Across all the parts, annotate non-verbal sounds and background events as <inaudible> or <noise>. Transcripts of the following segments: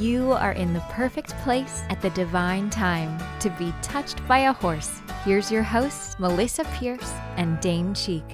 You are in the perfect place at the divine time to be touched by a horse. Here's your hosts, Melisa Pierce and Dane Cheek.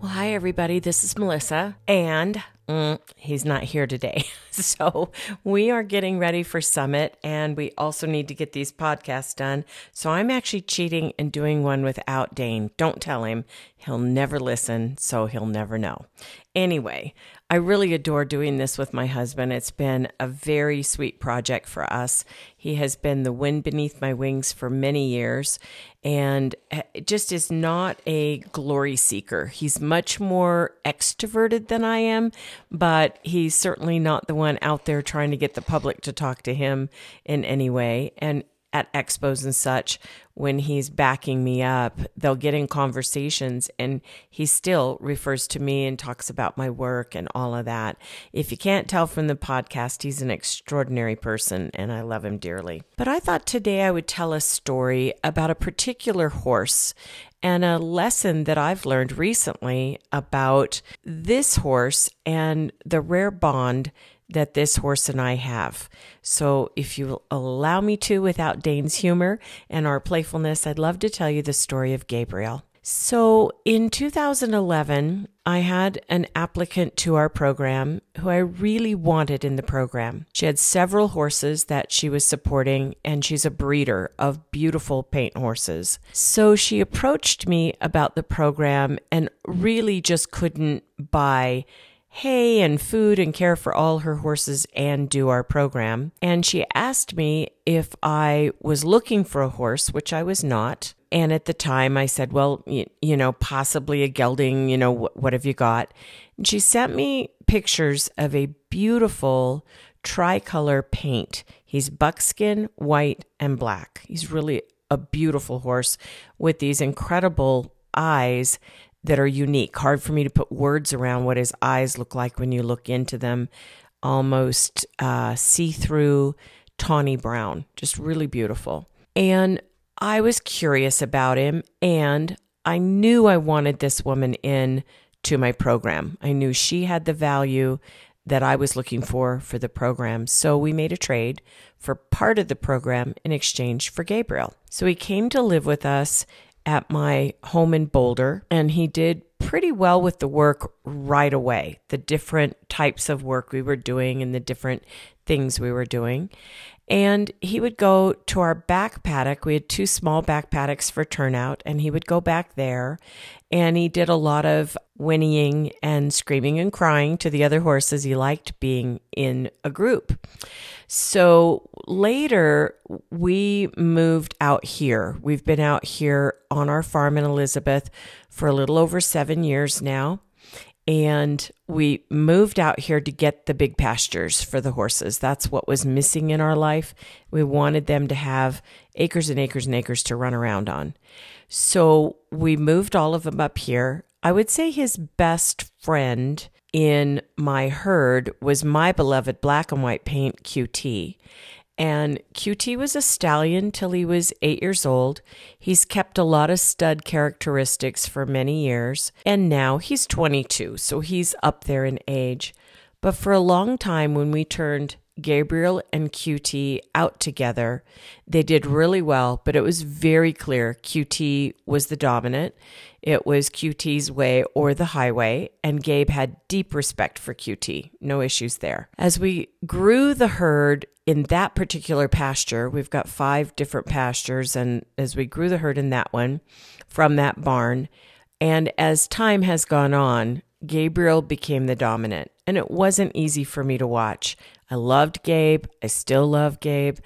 Well, hi, everybody. This is Melisa, and mm, he's not here today. <laughs> so, we are getting ready for Summit, and we also need to get these podcasts done. So, I'm actually cheating and doing one without Dane. Don't tell him. He'll never listen, so he'll never know. Anyway, I really adore doing this with my husband. It's been a very sweet project for us. He has been the wind beneath my wings for many years and eh, just is not a glory seeker. He's much more extroverted than I am, but he's certainly not the one out there trying to get the public to talk to him in any way. And at expos and such, when he's backing me up, they'll get in conversations and he still refers to me and talks about my work and all of that. If you can't tell from the podcast, he's an extraordinary person and I love him dearly. But I thought today I would tell a story about a particular horse and a lesson that I've learned recently about this horse and the rare bond that this horse and I have. So, if you will allow me to, without Dane's humor and our playfulness, I'd love to tell you the story of Gabriel. So, in 2011, I had an applicant to our program who I really wanted in the program. She had several horses that she was supporting, and she's a breeder of beautiful paint horses. So, she approached me about the program and really just couldn't buy hay and food and care for all her horses and do our program. And she asked me if I was looking for a horse, which I was not. And at the time I said, well, you, you know, possibly a gelding, you know, what, what have you got? And she sent me pictures of a beautiful tricolor paint. He's buckskin, white, and black. He's really a beautiful horse with these incredible eyes that are unique. Hard for me to put words around what his eyes look like when you look into them. Almost uh, see through, tawny brown, just really beautiful. And I was curious about him, and I knew I wanted this woman in to my program. I knew she had the value that I was looking for for the program. So we made a trade for part of the program in exchange for Gabriel. So he came to live with us at my home in Boulder, and he did pretty well with the work right away the different types of work we were doing and the different things we were doing. And he would go to our back paddock. We had two small back paddocks for turnout, and he would go back there. And he did a lot of whinnying and screaming and crying to the other horses. He liked being in a group. So later, we moved out here. We've been out here on our farm in Elizabeth for a little over seven years now. And we moved out here to get the big pastures for the horses. That's what was missing in our life. We wanted them to have acres and acres and acres to run around on. So we moved all of them up here. I would say his best friend in my herd was my beloved black and white paint QT. And QT was a stallion till he was eight years old. He's kept a lot of stud characteristics for many years, and now he's 22, so he's up there in age. But for a long time, when we turned Gabriel and QT out together, they did really well, but it was very clear QT was the dominant. It was QT's way or the highway, and Gabe had deep respect for QT. No issues there. As we grew the herd in that particular pasture, we've got five different pastures, and as we grew the herd in that one from that barn, and as time has gone on, Gabriel became the dominant, and it wasn't easy for me to watch. I loved Gabe, I still love Gabe,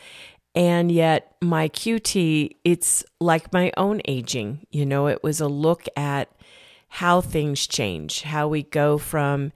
and yet, my QT, it's like my own aging. You know, it was a look at how things change, how we go from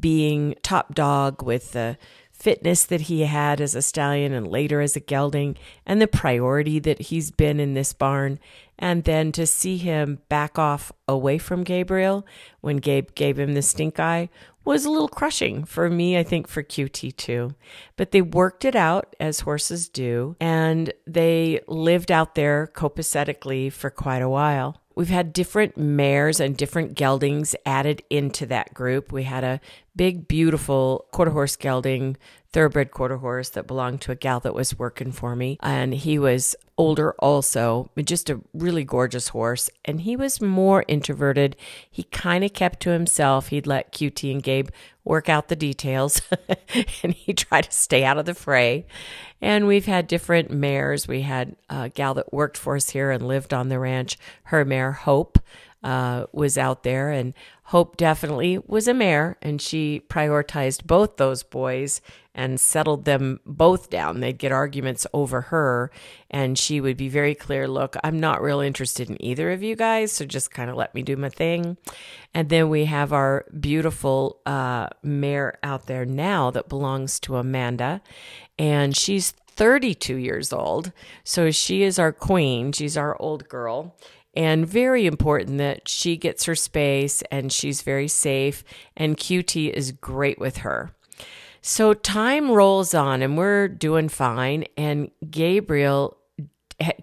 being top dog with the fitness that he had as a stallion and later as a gelding, and the priority that he's been in this barn. And then to see him back off away from Gabriel when Gabe gave him the stink eye was a little crushing for me, I think for QT too. But they worked it out as horses do, and they lived out there copacetically for quite a while. We've had different mares and different geldings added into that group. We had a big, beautiful quarter horse gelding, thoroughbred quarter horse that belonged to a gal that was working for me. And he was older also, just a really gorgeous horse. And he was more introverted. He kind of kept to himself. He'd let QT and Gabe work out the details <laughs> and he tried to stay out of the fray. And we've had different mares. We had a gal that worked for us here and lived on the ranch. Her mare, Hope, uh, was out there, and Hope definitely was a mare, and she prioritized both those boys and settled them both down. They'd get arguments over her, and she would be very clear look, I'm not real interested in either of you guys, so just kind of let me do my thing. And then we have our beautiful uh, mare out there now that belongs to Amanda, and she's 32 years old. So she is our queen. She's our old girl and very important that she gets her space and she's very safe and QT is great with her. So time rolls on and we're doing fine and Gabriel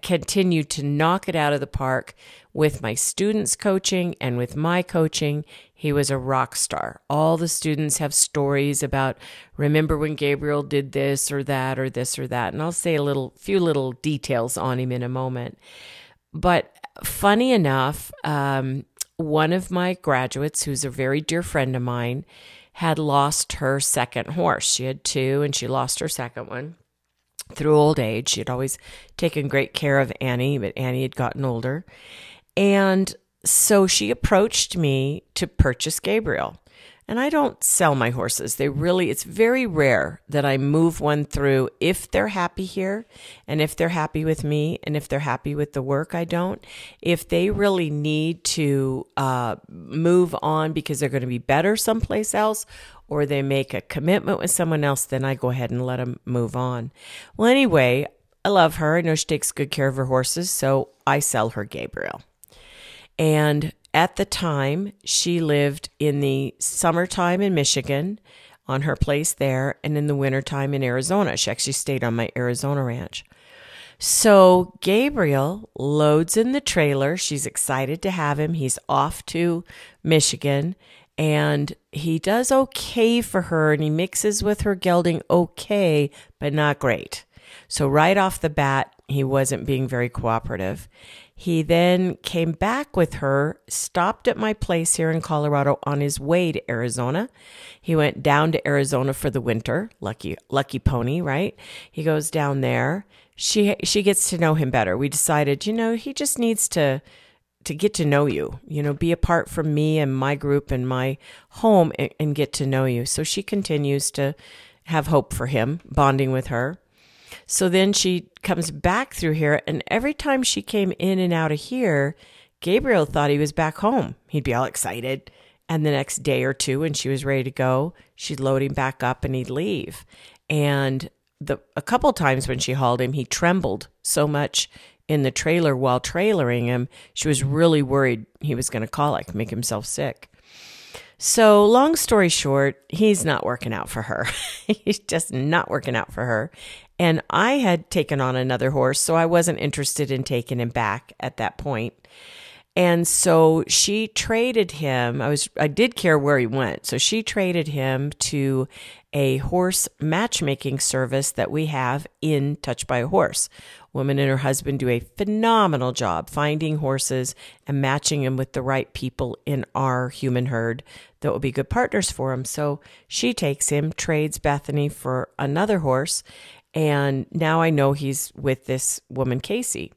continued to knock it out of the park with my students coaching and with my coaching. He was a rock star. All the students have stories about remember when Gabriel did this or that or this or that and I'll say a little few little details on him in a moment. But funny enough, um, one of my graduates, who's a very dear friend of mine, had lost her second horse. She had two, and she lost her second one through old age. She had always taken great care of Annie, but Annie had gotten older. And so she approached me to purchase Gabriel. And I don't sell my horses. They really, it's very rare that I move one through if they're happy here and if they're happy with me and if they're happy with the work, I don't. If they really need to uh, move on because they're going to be better someplace else or they make a commitment with someone else, then I go ahead and let them move on. Well, anyway, I love her. I know she takes good care of her horses, so I sell her Gabriel. And at the time, she lived in the summertime in Michigan on her place there and in the wintertime in Arizona. She actually stayed on my Arizona ranch. So Gabriel loads in the trailer. She's excited to have him. He's off to Michigan and he does okay for her and he mixes with her gelding okay, but not great. So right off the bat, he wasn't being very cooperative. He then came back with her, stopped at my place here in Colorado on his way to Arizona. He went down to Arizona for the winter. Lucky lucky pony, right? He goes down there. She she gets to know him better. We decided, you know, he just needs to to get to know you, you know, be apart from me and my group and my home and, and get to know you. So she continues to have hope for him, bonding with her. So then she comes back through here, and every time she came in and out of here, Gabriel thought he was back home. He'd be all excited. And the next day or two, when she was ready to go, she'd load him back up and he'd leave. And the a couple times when she hauled him, he trembled so much in the trailer while trailering him, she was really worried he was going to colic, make himself sick. So, long story short, he's not working out for her. <laughs> he's just not working out for her. And I had taken on another horse, so I wasn't interested in taking him back at that point. And so she traded him. I was I did care where he went. So she traded him to a horse matchmaking service that we have in Touched by a Horse. Woman and her husband do a phenomenal job finding horses and matching them with the right people in our human herd that will be good partners for him. So she takes him, trades Bethany for another horse, and now I know he's with this woman, Casey.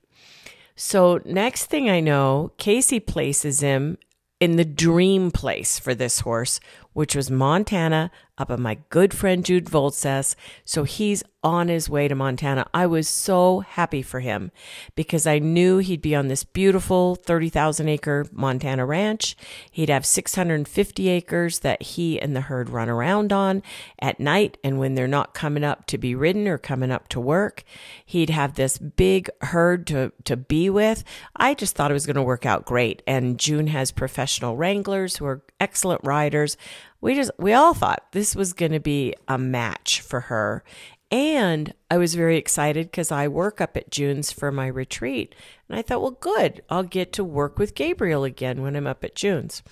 So, next thing I know, Casey places him in the dream place for this horse, which was Montana, up on my good friend June Volzes. So he's on his way to Montana. I was so happy for him because I knew he'd be on this beautiful 30,000 acre Montana ranch. He'd have 650 acres that he and the herd run around on at night. And when they're not coming up to be ridden or coming up to work, he'd have this big herd to, to be with. I just thought it was going to work out great. And June has professional wranglers who are excellent riders we just we all thought this was going to be a match for her and I was very excited because I work up at June's for my retreat. And I thought, well, good. I'll get to work with Gabriel again when I'm up at June's.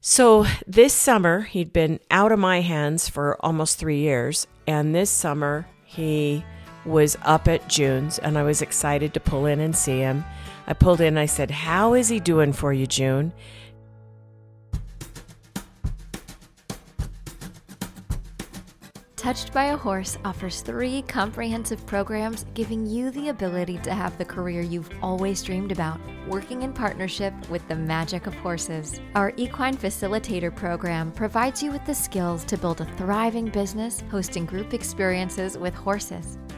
So this summer, he'd been out of my hands for almost three years. And this summer, he was up at June's, and I was excited to pull in and see him. I pulled in, I said, How is he doing for you, June? Touched by a Horse offers three comprehensive programs giving you the ability to have the career you've always dreamed about, working in partnership with the magic of horses. Our Equine Facilitator program provides you with the skills to build a thriving business hosting group experiences with horses.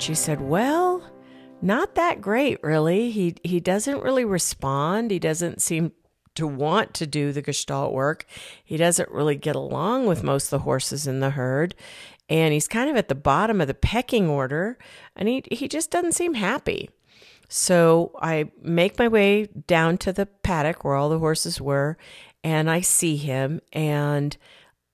She said, Well, not that great, really. He he doesn't really respond. He doesn't seem to want to do the gestalt work. He doesn't really get along with most of the horses in the herd. And he's kind of at the bottom of the pecking order and he he just doesn't seem happy. So I make my way down to the paddock where all the horses were and I see him and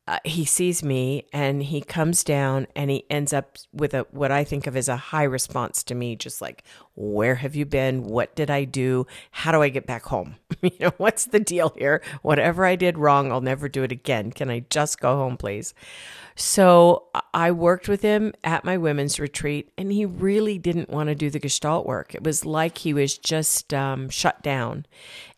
uh, he sees me and he comes down and he ends up with a what I think of as a high response to me, just like, "Where have you been? What did I do? How do I get back home? <laughs> you know, what's the deal here? Whatever I did wrong, I'll never do it again. Can I just go home, please?" So I worked with him at my women's retreat, and he really didn't want to do the Gestalt work. It was like he was just um, shut down.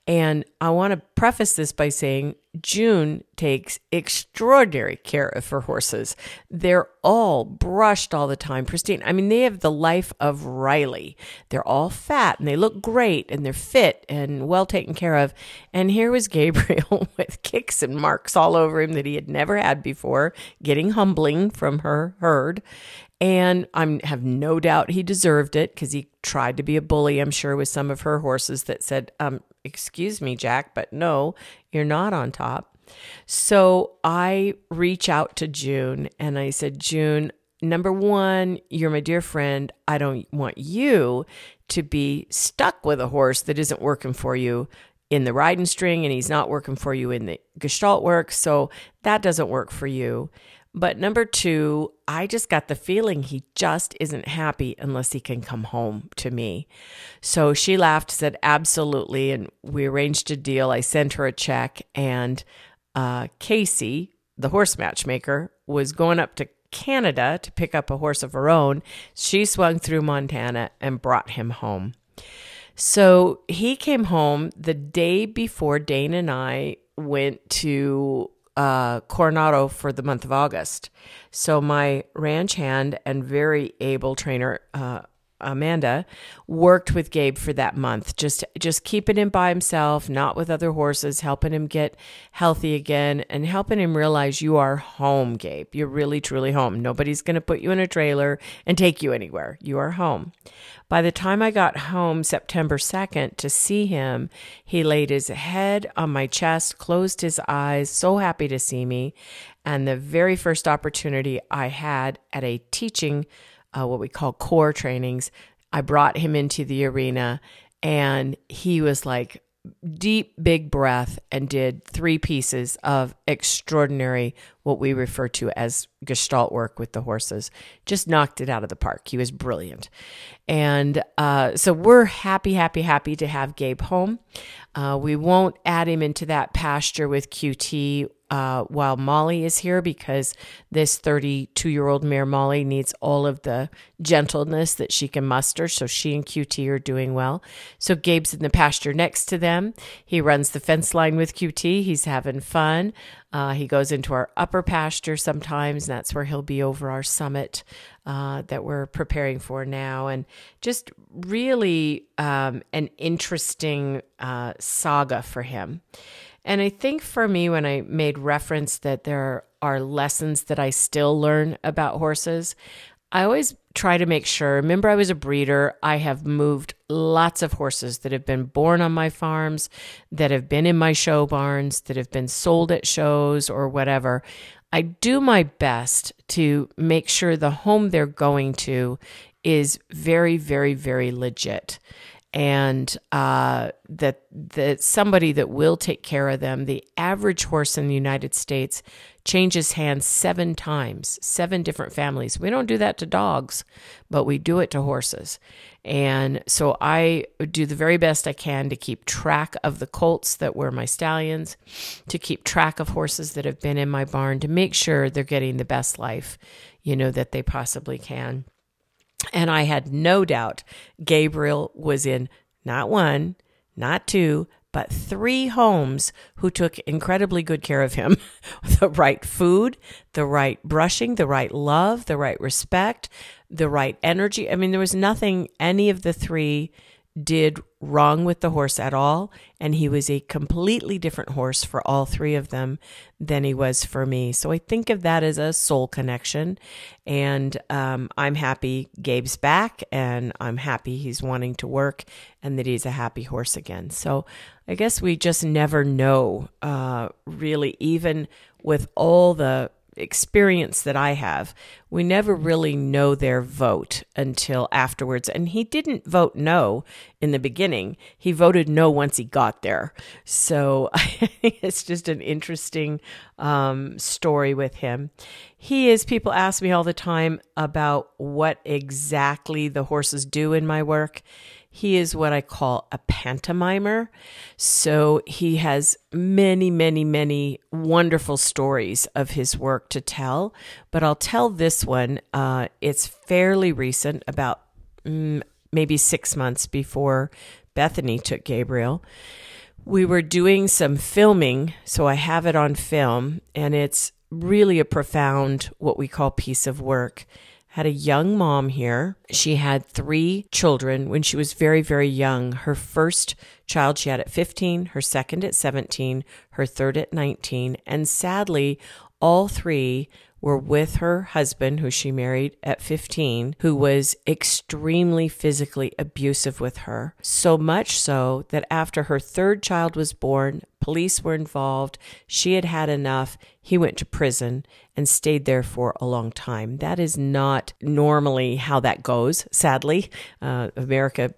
And I want to preface this by saying June takes extraordinary care of her horses. They're all brushed all the time, pristine. I mean, they have the life of Riley. They're all fat and they look great and they're fit and well taken care of. And here was Gabriel <laughs> with kicks and marks all over him that he had never had before, getting humbling from her herd. And I have no doubt he deserved it because he tried to be a bully, I'm sure, with some of her horses that said, um, Excuse me, Jack, but no, you're not on top. So I reach out to June and I said, June, number one, you're my dear friend. I don't want you to be stuck with a horse that isn't working for you in the riding string and he's not working for you in the gestalt work. So that doesn't work for you. But number two, I just got the feeling he just isn't happy unless he can come home to me. So she laughed, said, absolutely. And we arranged a deal. I sent her a check, and uh, Casey, the horse matchmaker, was going up to Canada to pick up a horse of her own. She swung through Montana and brought him home. So he came home the day before Dane and I went to uh, Coronado for the month of August. So my ranch hand and very able trainer, uh, Amanda, worked with Gabe for that month, just just keeping him by himself, not with other horses, helping him get healthy again, and helping him realize you are home, Gabe. You're really truly home. Nobody's going to put you in a trailer and take you anywhere. You are home. By the time I got home September 2nd to see him, he laid his head on my chest, closed his eyes, so happy to see me. And the very first opportunity I had at a teaching, uh, what we call core trainings, I brought him into the arena and he was like, deep, big breath and did three pieces of extraordinary, what we refer to as gestalt work with the horses. Just knocked it out of the park. He was brilliant. And uh, so we're happy, happy, happy to have Gabe home. Uh, we won't add him into that pasture with QT uh, while Molly is here because this 32 year old mare Molly needs all of the gentleness that she can muster. So she and QT are doing well. So Gabe's in the pasture next to them. He runs the fence line with QT. He's having fun. Uh, he goes into our upper pasture sometimes, and that's where he'll be over our summit uh, that we're preparing for now. And just really um, an interesting uh, saga for him. And I think for me, when I made reference that there are lessons that I still learn about horses, I always try to make sure. Remember, I was a breeder. I have moved lots of horses that have been born on my farms, that have been in my show barns, that have been sold at shows or whatever. I do my best to make sure the home they're going to is very, very, very legit and uh, that that somebody that will take care of them. The average horse in the United States changes hands seven times, seven different families. We don't do that to dogs, but we do it to horses. And so I do the very best I can to keep track of the colts that were my stallions, to keep track of horses that have been in my barn, to make sure they're getting the best life, you know, that they possibly can. And I had no doubt Gabriel was in not one, not two, but three homes who took incredibly good care of him. <laughs> the right food, the right brushing, the right love, the right respect, the right energy. I mean, there was nothing any of the three did wrong with the horse at all. And he was a completely different horse for all three of them than he was for me. So I think of that as a soul connection. And um, I'm happy Gabe's back and I'm happy he's wanting to work and that he's a happy horse again. So I guess we just never know, uh, really, even with all the experience that I have, we never really know their vote until afterwards. And he didn't vote no in the beginning. He voted no once he got there. So <laughs> it's just an interesting um, story with him. He is, people ask me all the time about what exactly the horses do in my work. He is what I call a pantomimer. So he has many, many, many wonderful stories of his work to tell. But I'll tell this one. Uh, it's fairly recent, about mm, maybe six months before Bethany took Gabriel. We were doing some filming, so I have it on film, and it's really a profound, what we call piece of work had a young mom here. She had three children when she was very, very young. Her first child she had at 15, her second at 17, her third at 19. And sadly, all three were with her husband, who she married at 15, who was extremely physically abusive with her. So much so that after her third child was born, police were involved. She had had enough. He went to prison and stayed there for a long time. That is not normally how that goes, sadly. Uh, America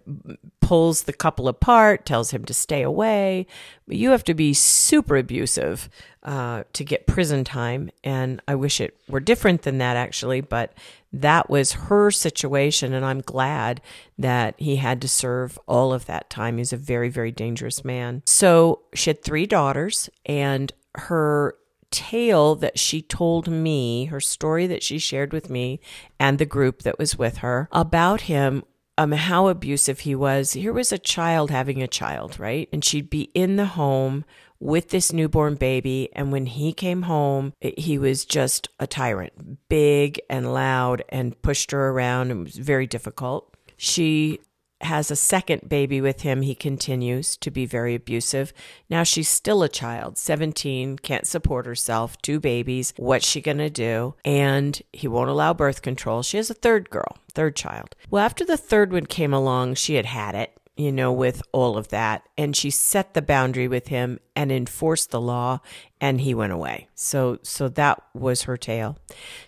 pulls the couple apart, tells him to stay away. You have to be super abusive uh, to get prison time. And I wish it were different than that, actually, but that was her situation. And I'm glad that he had to serve all of that time. He's a very, very dangerous man. So she had three daughters, and her tale that she told me, her story that she shared with me and the group that was with her about him um, how abusive he was. Here was a child having a child, right? And she'd be in the home with this newborn baby. And when he came home, he was just a tyrant, big and loud, and pushed her around. It was very difficult. She has a second baby with him, he continues to be very abusive. Now she's still a child, 17, can't support herself, two babies. What's she going to do? And he won't allow birth control. She has a third girl, third child. Well, after the third one came along, she had had it you know, with all of that. And she set the boundary with him and enforced the law and he went away. So so that was her tale.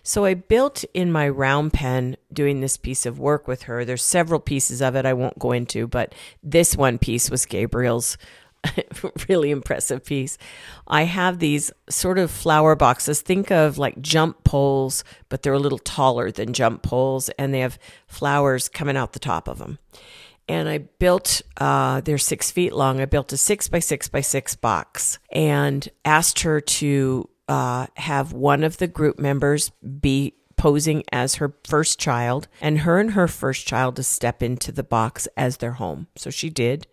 So I built in my round pen doing this piece of work with her. There's several pieces of it I won't go into, but this one piece was Gabriel's <laughs> really impressive piece. I have these sort of flower boxes. Think of like jump poles, but they're a little taller than jump poles and they have flowers coming out the top of them and I built, uh, they're six feet long. I built a six by six by six box and asked her to uh, have one of the group members be posing as her first child and her and her first child to step into the box as their home. So she did.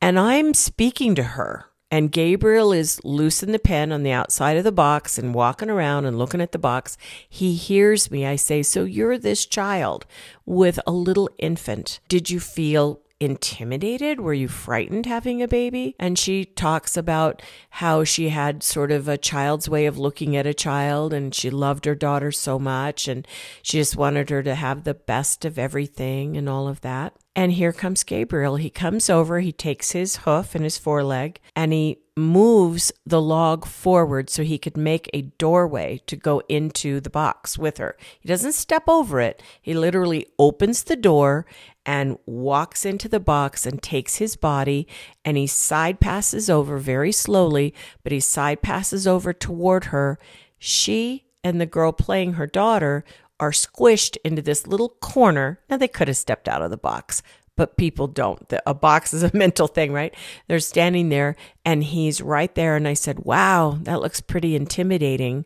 And I'm speaking to her and Gabriel is loose in the pen on the outside of the box and walking around and looking at the box. He hears me. I say, So you're this child with a little infant. Did you feel intimidated? Were you frightened having a baby? And she talks about how she had sort of a child's way of looking at a child and she loved her daughter so much and she just wanted her to have the best of everything and all of that. And here comes Gabriel. He comes over, he takes his hoof and his foreleg, and he moves the log forward so he could make a doorway to go into the box with her. He doesn't step over it, he literally opens the door and walks into the box and takes his body and he side passes over very slowly, but he side passes over toward her. She and the girl playing her daughter are squished into this little corner. Now, they could have stepped out of the box, but people don't. The, a box is a <laughs> mental thing, right? They're standing there and he's right there. And I said, Wow, that looks pretty intimidating.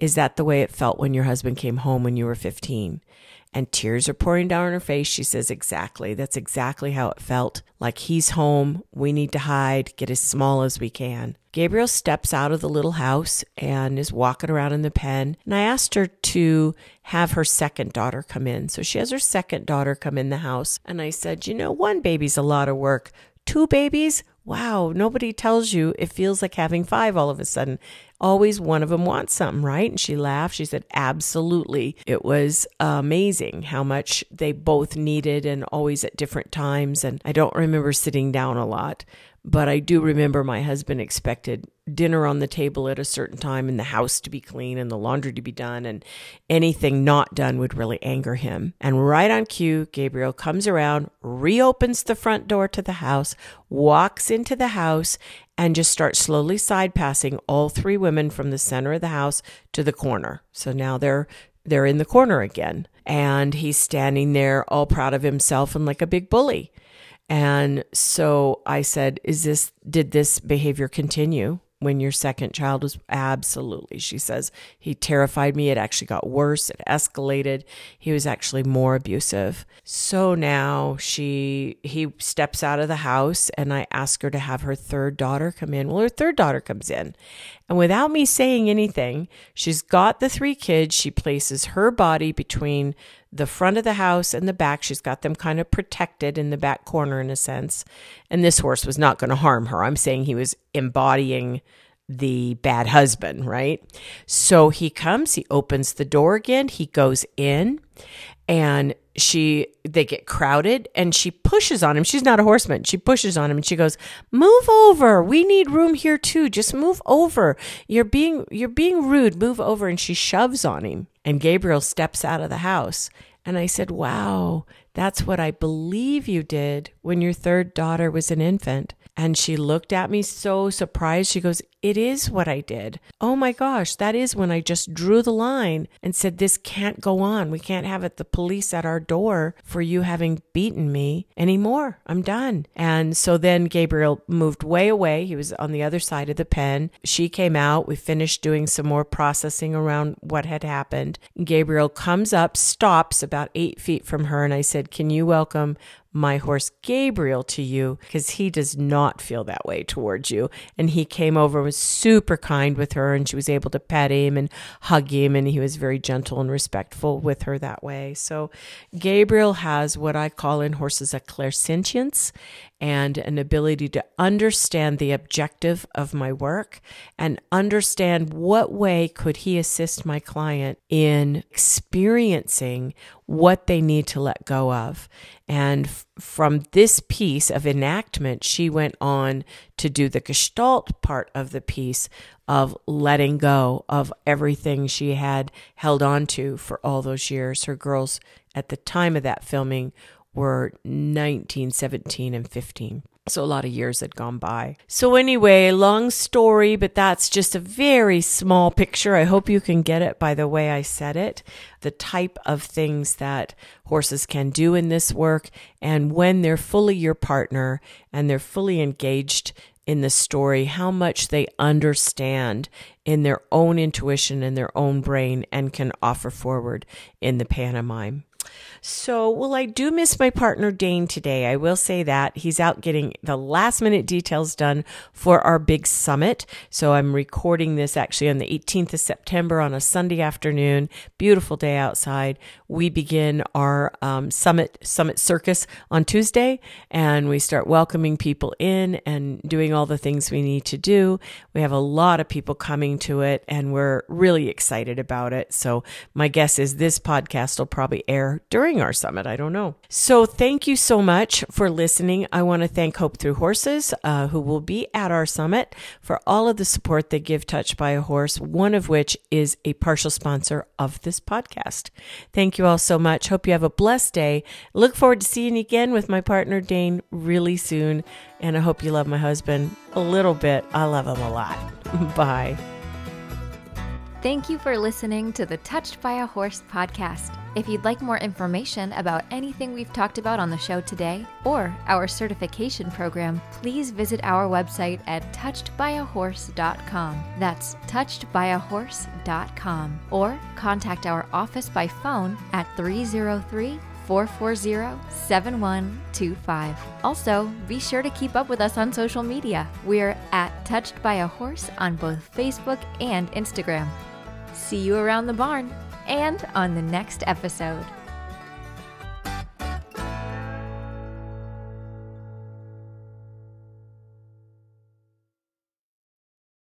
Is that the way it felt when your husband came home when you were 15? And tears are pouring down her face. She says, Exactly. That's exactly how it felt. Like he's home. We need to hide, get as small as we can. Gabriel steps out of the little house and is walking around in the pen. And I asked her to have her second daughter come in. So she has her second daughter come in the house. And I said, You know, one baby's a lot of work. Two babies? Wow, nobody tells you it feels like having five all of a sudden always one of them wants something, right? And she laughed. She said, Absolutely. It was amazing how much they both needed and always at different times. And I don't remember sitting down a lot, but I do remember my husband expected dinner on the table at a certain time and the house to be clean and the laundry to be done and anything not done would really anger him. And right on cue, Gabriel comes around, reopens the front door to the house, walks into the house and just starts slowly side passing all three women from the center of the house to the corner. So now they're they're in the corner again. And he's standing there all proud of himself and like a big bully. And so I said, Is this, did this behavior continue? When your second child was absolutely. She says he terrified me. It actually got worse. It escalated. He was actually more abusive. So now she he steps out of the house and i ask her to have her third daughter come in. Well her third daughter comes in. And without me saying anything she's got the three kids. She places her body between the front of the house and the back. She's got them kind of protected in the back corner in a sense. And this horse was not going to harm her. I'm saying he was embodying the bad husband, right? So he comes, he opens the door again, he goes in, and she they get crowded and she pushes on him. She's not a horseman. She pushes on him and she goes move over. We need room here too. Just move over. You're being you're being rude. Move over. And she shoves on him and gabriel steps out of the house. And i said wow. That's what i believe you did when your third daughter was an infant and she looked at me so surprised. She goes, It is what I did. Oh my gosh, that is when I just drew the line and said, This can't go on. We can't have it the police at our door for you having beaten me anymore. I'm done. And so then Gabriel moved way away. He was on the other side of the pen. She came out. We finished doing some more processing around what had happened. Gabriel comes up, stops about eight feet from her, and I said, Can you welcome my horse Gabriel to you because he does not feel that way towards you. And he came over, was super kind with her, and she was able to pet him and hug him, and he was very gentle and respectful with her that way. So Gabriel has what I call in horses a clairsentience and an ability to understand the objective of my work and understand what way could he assist my client in experiencing what they need to let go of. And f- from this piece of enactment, she went on to do the gestalt part of the piece of letting go of everything she had held on to for all those years. Her girls at the time of that filming were 19, 17, and 15. So a lot of years had gone by. So, anyway, long story, but that's just a very small picture. I hope you can get it by the way I said it. The type of things that horses can do in this work, and when they're fully your partner and they're fully engaged in the story, how much they understand in their own intuition and their own brain and can offer forward in the pantomime. So, well, I do miss my partner Dane today. I will say that he's out getting the last minute details done for our big summit. So, I'm recording this actually on the 18th of September on a Sunday afternoon. Beautiful day outside. We begin our um, summit summit circus on Tuesday, and we start welcoming people in and doing all the things we need to do. We have a lot of people coming to it, and we're really excited about it. So my guess is this podcast will probably air during our summit. I don't know. So thank you so much for listening. I want to thank Hope Through Horses, uh, who will be at our summit, for all of the support they give Touched by a Horse. One of which is a partial sponsor of this podcast. Thank you all so much. Hope you have a blessed day. Look forward to seeing you again with my partner Dane really soon. And I hope you love my husband a little bit. I love him a lot. <laughs> Bye. Thank you for listening to the Touched by a Horse podcast. If you'd like more information about anything we've talked about on the show today or our certification program, please visit our website at touchedbyahorse.com. That's touchedbyahorse.com. Or contact our office by phone at 303 440 7125. Also, be sure to keep up with us on social media. We're at Touched by a Horse on both Facebook and Instagram. See you around the barn and on the next episode.